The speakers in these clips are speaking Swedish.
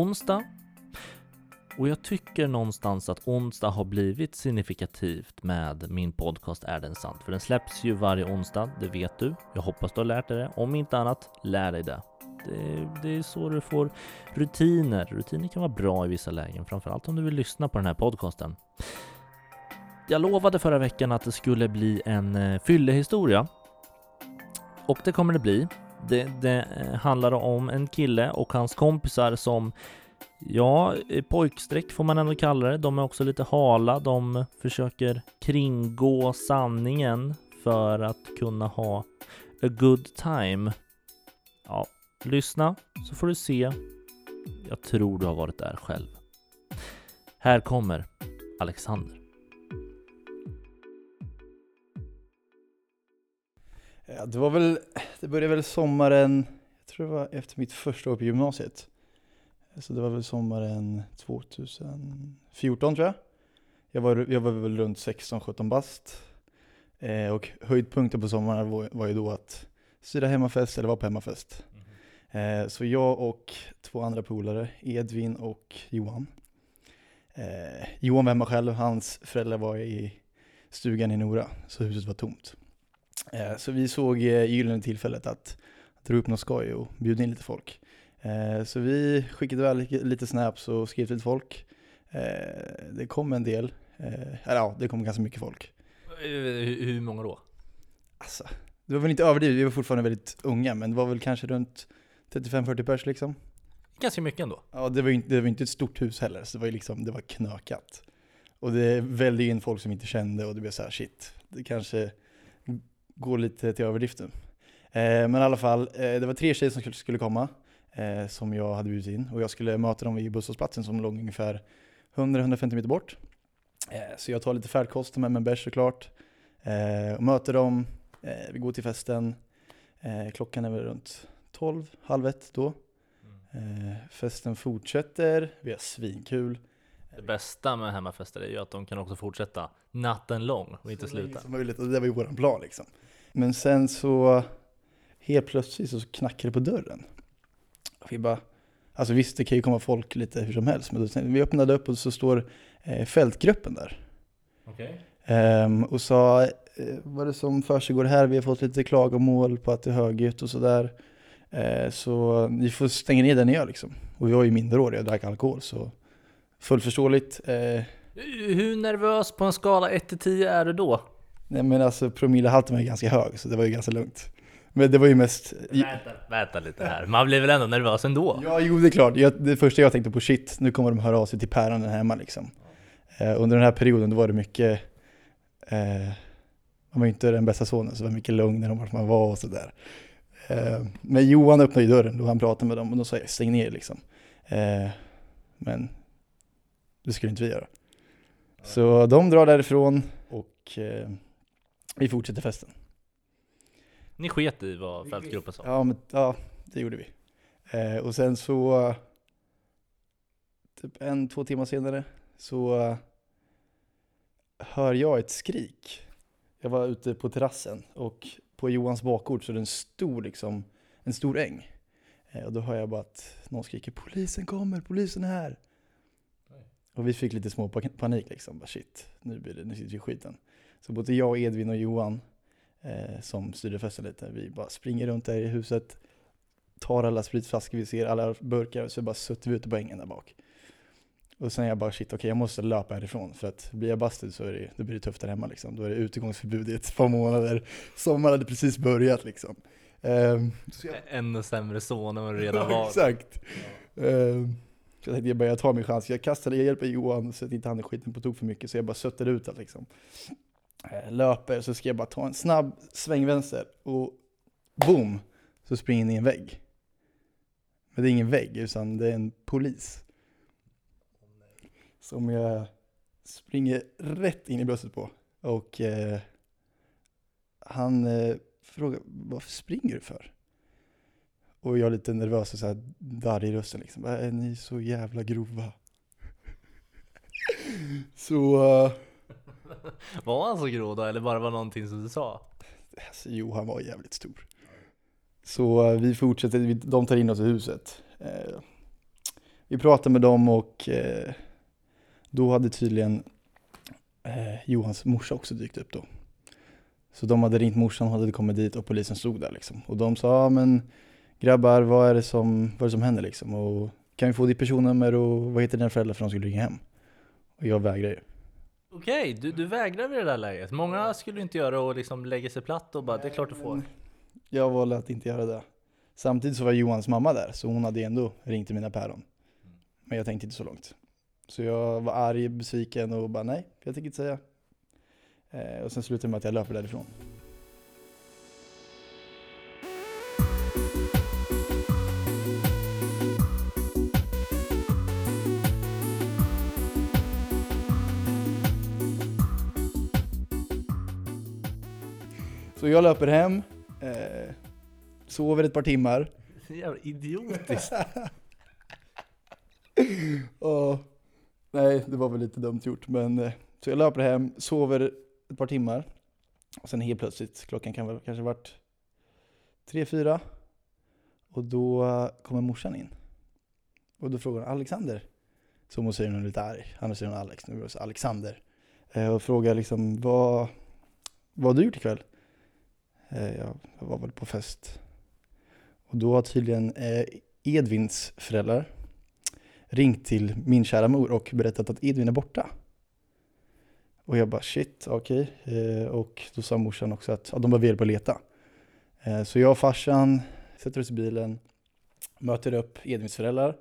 onsdag. Och jag tycker någonstans att onsdag har blivit signifikativt med min podcast Är den sant? För den släpps ju varje onsdag, det vet du. Jag hoppas du har lärt dig det. Om inte annat, lär dig det. Det, det är så du får rutiner. Rutiner kan vara bra i vissa lägen, framförallt om du vill lyssna på den här podcasten. Jag lovade förra veckan att det skulle bli en eh, fyllehistoria. Och det kommer det bli. Det, det eh, handlar om en kille och hans kompisar som Ja, pojkstreck får man ändå kalla det. De är också lite hala. De försöker kringgå sanningen för att kunna ha a good time. Ja, lyssna så får du se. Jag tror du har varit där själv. Här kommer Alexander. Ja, det var väl, det började väl sommaren, jag tror det var efter mitt första år på gymnasiet. Så det var väl sommaren 2014 tror jag. Jag var, jag var väl runt 16-17 bast. Eh, och höjdpunkten på sommaren var, var ju då att styra hemmafest eller vara på hemmafest. Mm. Eh, så jag och två andra polare, Edvin och Johan. Eh, Johan var hemma själv, hans föräldrar var i stugan i Nora, så huset var tomt. Eh, så vi såg eh, gyllene tillfället att dra upp något skoj och bjuda in lite folk. Eh, så vi skickade väl lite snaps och skrev till folk. Det kom en del, eller ja, det kom ganska mycket folk. Hur många då? Alltså, det var väl inte överdrivet, vi var fortfarande väldigt unga, men det var väl kanske runt 35-40 pers liksom. Ganska mycket ändå. Ja, det var ju inte, det var inte ett stort hus heller, så det var ju liksom, det var knökat. Och det välde in folk som inte kände och det blev så här, shit, det kanske går lite till överdriften. Eh, men i alla fall, eh, det var tre tjejer som skulle komma, eh, som jag hade bjudit in. Och jag skulle möta dem vid busshållplatsen som låg ungefär 100-150 meter bort. Så jag tar lite färdkost, tar med mig en bärs såklart. Och möter dem, vi går till festen. klockan är väl runt 12, halv ett då. Mm. festen fortsätter, vi har svinkul. Det bästa med hemmafester är ju att de kan också fortsätta natten lång och inte sluta. Som möjligt, och det var ju våran plan liksom. Men sen så helt plötsligt så knackar det på dörren. Och vi bara, alltså visst det kan ju komma folk lite hur som helst, men då, vi öppnade upp och så står eh, fältgruppen där. Okay. Um, och sa, eh, vad är det som försiggår här? Vi har fått lite klagomål på att det är högljutt och sådär. Eh, så ni får stänga ner det ni gör liksom. Och vi var ju minderåriga och drack alkohol så fullt förståeligt. Eh, hur nervös på en skala 1 till 10 är du då? Nej men alltså promillehalten var ju ganska hög så det var ju ganska lugnt. Men det var ju mest... Vänta, vänta lite här, man blir väl ändå nervös ändå? Ja, jo det är klart. Jag, det första jag tänkte på, shit, nu kommer de höra av sig till päronen hemma liksom. Eh, under den här perioden då var det mycket, eh, man var ju inte den bästa sonen så det var mycket lugnare om vart man var och sådär. Eh, men Johan öppnade ju dörren då han pratade med dem och då sa jag stäng ner liksom. Eh, men det skulle inte vi göra. Så de drar därifrån och eh, vi fortsätter festen. Ni sket i vad fältgruppen sa? Ja, men, ja det gjorde vi. Eh, och sen så, typ en, två timmar senare, så hör jag ett skrik. Jag var ute på terrassen och på Johans bakgård så är det en stor, liksom, en stor äng. Eh, och då hör jag bara att någon skriker polisen kommer, polisen är här. Och vi fick lite små panik liksom. Bara shit, nu, blir det, nu sitter vi i skiten. Så både jag, Edvin och Johan, eh, som styrde festen lite, vi bara springer runt där i huset, tar alla spritflaskor vi ser, alla burkar, och så bara suttit vi ute på ängen där bak. Och sen är jag bara shit, okej okay, jag måste löpa härifrån för att blir jag busted så är det, då blir det tufft där hemma liksom. Då är det utegångsförbud i ett par månader. Sommaren hade precis börjat liksom. Um, jag... Ännu sämre son än vad du redan var. Exakt. Um, så jag tänkte jag bara, tar min chans. Jag kastade, jag hjälper Johan så att inte han är skiten på tok för mycket, så jag bara sötter ut allt liksom. Eh, löper, så ska jag bara ta en snabb sväng vänster och boom, så springer jag in i en vägg. Men det är ingen vägg, utan det är en polis. Som jag springer rätt in i bröstet på. Och eh, han eh, frågar, varför springer du för? Och jag är lite nervös och så här darr i rösten liksom. Är ni så jävla grova? så... Uh, var han så grov då, eller bara var någonting som du sa? Alltså, jo, han var jävligt stor. Så uh, vi fortsätter, de tar in oss i huset. Uh, vi pratade med dem och eh, då hade tydligen Johans morsa också dykt upp då. Så de hade ringt morsan, hade kommit dit och polisen stod där liksom. Och de sa, ja men grabbar vad är det som, vad är det som händer liksom? Och kan vi få ditt personnummer och vad heter dina föräldrar för de skulle ringa hem? Och jag vägrar ju. Okej, du, du vägrar vid det där läget. Många skulle inte göra och liksom lägga sig platt och bara, det är klart du får. Jag valde att inte göra det. Samtidigt så var Johans mamma där, så hon hade ändå ringt till mina päron. Men jag tänkte inte så långt. Så jag var arg, besviken och bara nej, jag tänker inte säga. Eh, och sen slutade det med att jag löper därifrån. Så jag löper hem, eh, sover ett par timmar. Så jävla idiotiskt. Och, nej, det var väl lite dumt gjort. Men, eh, så jag löper hem, sover ett par timmar. Och sen helt plötsligt, klockan kan väl kanske varit tre, fyra. Och då kommer morsan in. Och då frågar hon Alexander. Så hon säger hon lite arg. Annars säger hon Alex, nu är det Alexander. Eh, och frågar liksom, vad, vad har du gjort ikväll? Eh, jag, var väl på fest. Och då har tydligen eh, Edvins föräldrar ringt till min kära mor och berättat att Edvin är borta. Och jag bara shit, okej. Okay. och då sa morsan också att ja, de behöver hjälp att leta. Så jag och farsan sätter oss i bilen, möter upp Edvins föräldrar.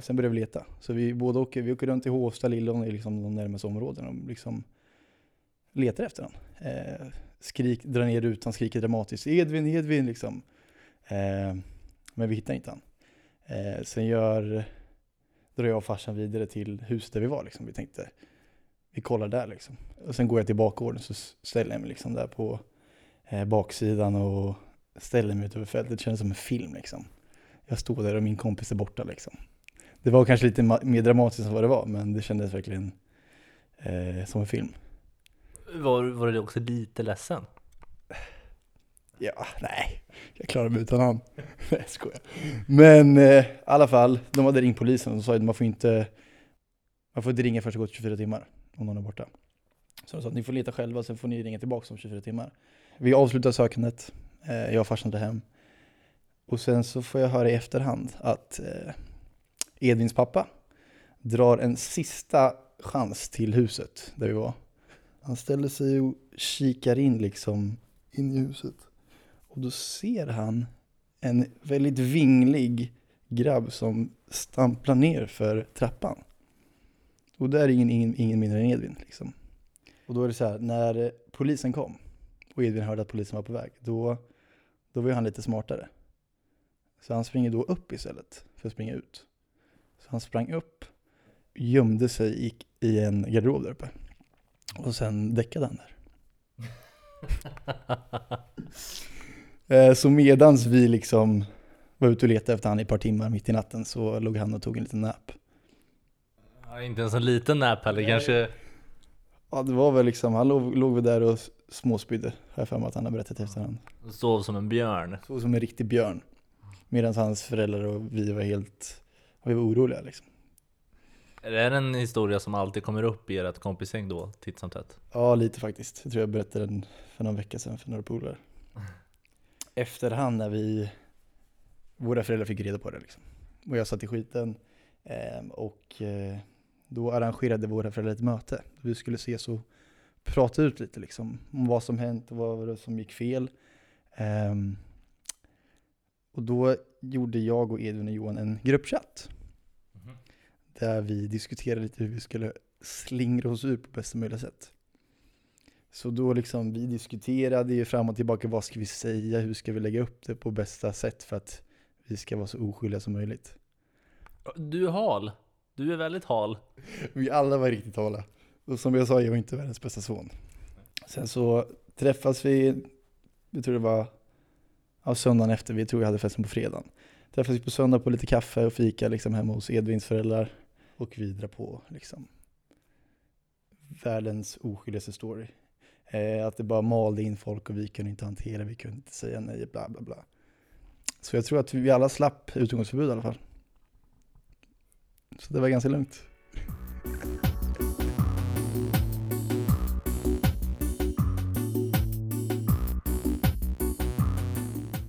Sen börjar vi leta. Så vi båda åker, vi åker runt i Hovsta, Lillån, i liksom de närmaste områdena och liksom letar efter honom. Skrik, drar ner rutan, skriker dramatiskt Edvin, Edvin liksom. Eh, men vi hittar inte han. Eh, sen gör, drar jag och farsan vidare till huset där vi var liksom. Vi tänkte, vi kollar där liksom. Och sen går jag till bakgården så ställer jag mig liksom där på eh, baksidan och ställer mig ut över fältet. Det kändes som en film liksom. Jag står där och min kompis är borta liksom. Det var kanske lite mer dramatiskt än vad det var, men det kändes verkligen eh, som en film. Var, var du också lite ledsen? Ja, nej, jag klarar mig utan han. nej, jag skojar. Men eh, i alla fall, de hade ringt polisen och sa att man får inte, man får inte ringa förrän det gått 24 timmar om någon är borta. Så de sa att ni får leta själva, sen får ni ringa tillbaka om 24 timmar. Vi avslutar sökandet, eh, jag och farsan drar hem. Och sen så får jag höra i efterhand att eh, Edvins pappa drar en sista chans till huset där vi var. Han ställer sig och kikar in liksom in i huset. Och då ser han en väldigt vinglig grabb som stamplar ner för trappan. Och där är ingen, ingen, ingen mindre än Edvin. Liksom. Och då är det så här, när polisen kom och Edvin hörde att polisen var på väg, då, då var han lite smartare. Så han springer då upp istället för att springa ut. Så han sprang upp, gömde sig i, i en garderob där uppe. Och sen däckade han där. Eh, så medans vi liksom var ute och letade efter han i ett par timmar mitt i natten så låg han och tog en liten nap. Ja, inte en sån liten nap heller kanske. Ja det var väl liksom, han låg, låg väl där och småspydde, har jag för mig att han har berättat efterhand. Sov som en björn. Så som en riktig björn. Medan hans föräldrar och vi var helt, vi var oroliga liksom. Är det en historia som alltid kommer upp i ert kompisgäng då, titt som tätt? Ja lite faktiskt. Jag tror jag berättade den för någon vecka sedan för några polare. Efterhand när vi, våra föräldrar fick reda på det liksom. Och jag satt i skiten eh, och eh, då arrangerade våra föräldrar ett möte. Vi skulle ses och prata ut lite liksom om vad som hänt och vad som gick fel. Eh, och då gjorde jag och Edvin och Johan en gruppchatt. Där vi diskuterade lite hur vi skulle slingra oss ur på bästa möjliga sätt. Så då liksom, vi diskuterade ju fram och tillbaka, vad ska vi säga, hur ska vi lägga upp det på bästa sätt för att vi ska vara så oskyldiga som möjligt. Du är hal. Du är väldigt hal. Vi alla var riktigt hala. Och som jag sa, jag var inte världens bästa son. Sen så träffas vi, jag tror det var ja, söndagen efter, vi tror vi hade festen på fredagen. Träffas vi på söndag på lite kaffe och fika liksom hemma hos Edvins föräldrar. Och vidare på liksom världens oskyldigaste story. Eh, att det bara malde in folk och vi kunde inte hantera, vi kunde inte säga nej, bla bla bla. Så jag tror att vi alla slapp utegångsförbud i alla fall. Så det var ganska lugnt.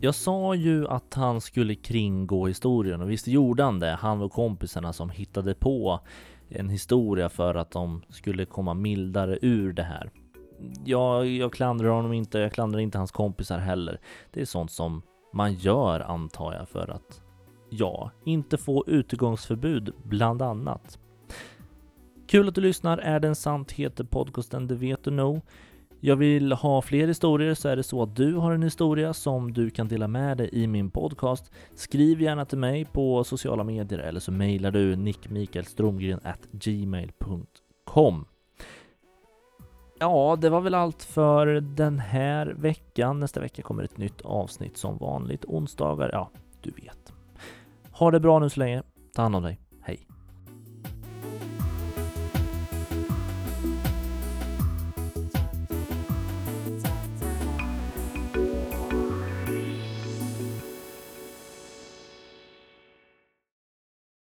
Jag sa ju att han skulle kringgå historien och visst gjorde han det. Han och kompisarna som hittade på en historia för att de skulle komma mildare ur det här. Jag, jag klandrar honom inte, jag klandrar inte hans kompisar heller. Det är sånt som man gör antar jag för att, ja, inte få utegångsförbud bland annat. Kul att du lyssnar. Är den sant heter podcasten Det vet du nog. Jag vill ha fler historier så är det så att du har en historia som du kan dela med dig i min podcast. Skriv gärna till mig på sociala medier eller så mejlar du nickmikaelstromgren@gmail.com. Ja, det var väl allt för den här veckan. Nästa vecka kommer ett nytt avsnitt som vanligt onsdagar. Ja, du vet. Ha det bra nu så länge. Ta hand om dig. Hej!